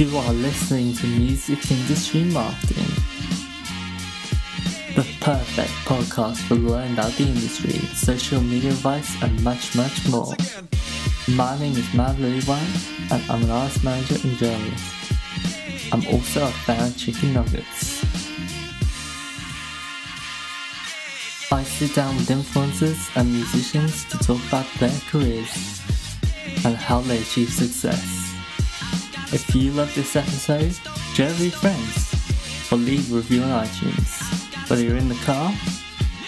You are listening to Music Industry Marketing, the perfect podcast for learning about the industry, social media advice, and much, much more. My name is Matt Lillywhite, and I'm an artist manager and journalist. I'm also a fan of chicken nuggets. I sit down with influencers and musicians to talk about their careers and how they achieve success. If you love this episode, share with your friends or leave a review on iTunes. Whether you're in the car,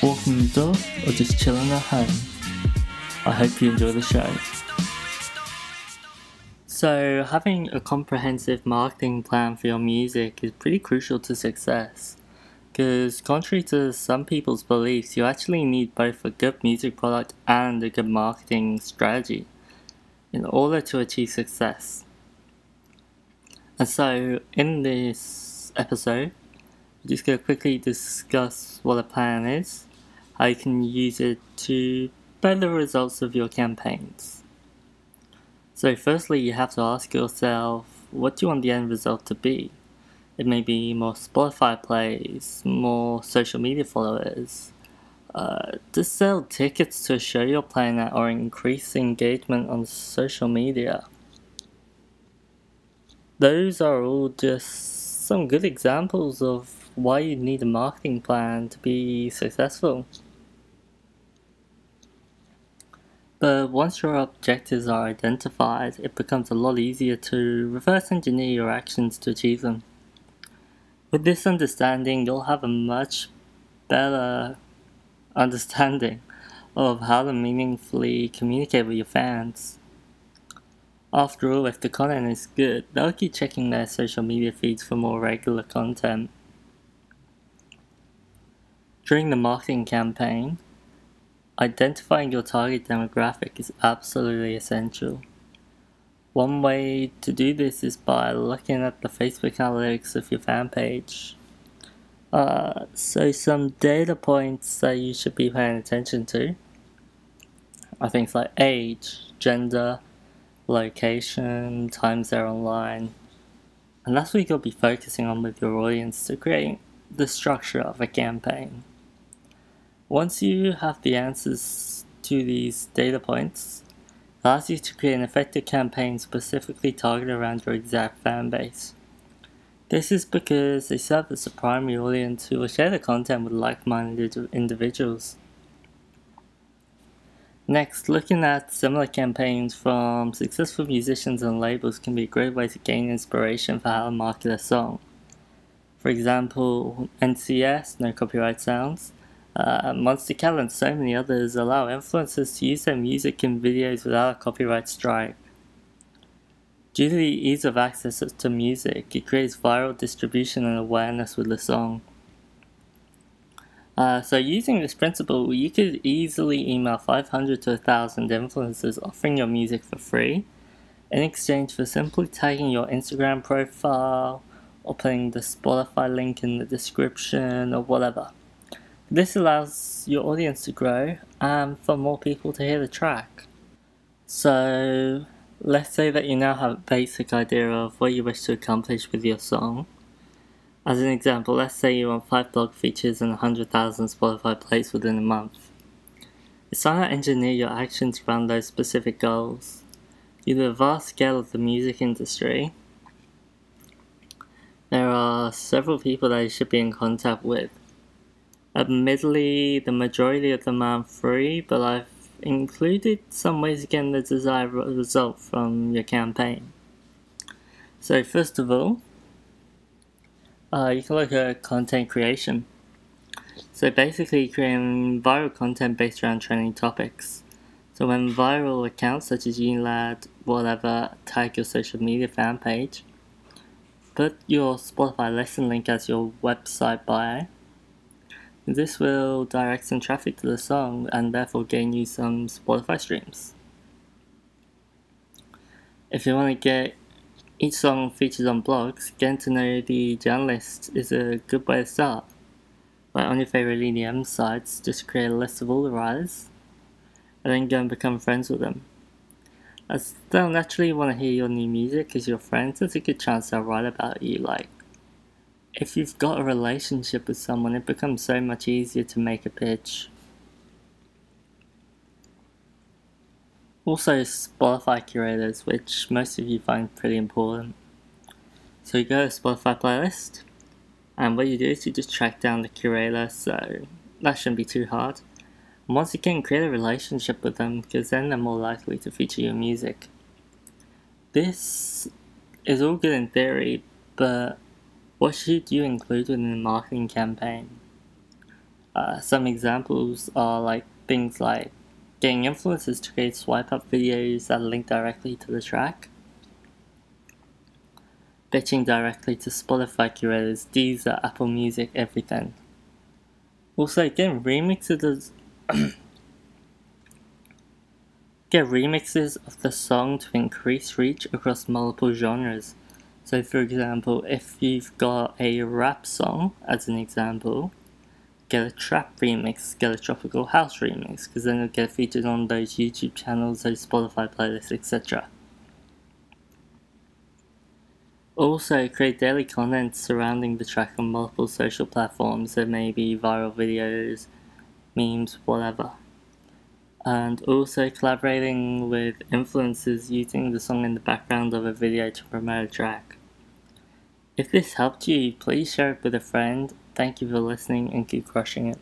walking the dog, or just chilling at home. I hope you enjoy the show. So, having a comprehensive marketing plan for your music is pretty crucial to success. Because, contrary to some people's beliefs, you actually need both a good music product and a good marketing strategy in order to achieve success. And so, in this episode, we're just going to quickly discuss what a plan is, how you can use it to better results of your campaigns. So, firstly, you have to ask yourself what do you want the end result to be? It may be more Spotify plays, more social media followers, uh, to sell tickets to a show you're playing at, or increase engagement on social media those are all just some good examples of why you need a marketing plan to be successful. But once your objectives are identified, it becomes a lot easier to reverse engineer your actions to achieve them. With this understanding, you'll have a much better understanding of how to meaningfully communicate with your fans. After all, if the content is good, they'll keep checking their social media feeds for more regular content. During the marketing campaign, identifying your target demographic is absolutely essential. One way to do this is by looking at the Facebook analytics of your fan page. Uh, so, some data points that you should be paying attention to are things like age, gender, location, times they're online. And that's what you'll be focusing on with your audience to create the structure of a campaign. Once you have the answers to these data points, allows you to create an effective campaign specifically targeted around your exact fan base. This is because they serve as a primary audience who will share the content with like minded individuals. Next, looking at similar campaigns from successful musicians and labels can be a great way to gain inspiration for how to market a song. For example, NCS, No Copyright Sounds, uh, Monstercat, and so many others allow influencers to use their music in videos without a copyright strike. Due to the ease of access to music, it creates viral distribution and awareness with the song. Uh, so using this principle, you could easily email 500 to 1,000 influencers offering your music for free in exchange for simply tagging your Instagram profile or putting the Spotify link in the description or whatever. This allows your audience to grow and for more people to hear the track. So let's say that you now have a basic idea of what you wish to accomplish with your song. As an example, let's say you want 5 blog features and 100,000 Spotify plays within a month. It's time to engineer your actions around those specific goals. Due the vast scale of the music industry, there are several people that you should be in contact with. Admittedly, the majority of them are free, but I've included some ways to get the desired result from your campaign. So, first of all, uh, you can look at content creation. So basically creating viral content based around trending topics. So when viral accounts such as UNILAD, whatever, tag your social media fan page, put your Spotify lesson link as your website bio. This will direct some traffic to the song and therefore gain you some Spotify streams. If you want to get each song featured on blogs. Getting to know the journalist is a good way to start. like on your favorite EDM sites, just create a list of all the writers, and then go and become friends with them. As they'll naturally want to hear your new music as your friends, there's a good chance they'll write about you. Like, if you've got a relationship with someone, it becomes so much easier to make a pitch. Also, Spotify curators, which most of you find pretty important. So you go to Spotify playlist, and what you do is you just track down the curator, so that shouldn't be too hard. And once can create a relationship with them, because then they're more likely to feature your music. This is all good in theory, but what should you include in a marketing campaign? Uh, some examples are like things like getting influencers to create swipe up videos that link directly to the track, pitching directly to Spotify curators, Deezer, Apple Music, everything. Also, getting remixes get remixes of the song to increase reach across multiple genres. So, for example, if you've got a rap song, as an example, get a trap remix, get a tropical house remix, because then it'll get featured on those YouTube channels, those Spotify playlists, etc. Also, create daily content surrounding the track on multiple social platforms, so maybe viral videos, memes, whatever. And also collaborating with influencers using the song in the background of a video to promote a track. If this helped you, please share it with a friend. Thank you for listening and keep crushing it.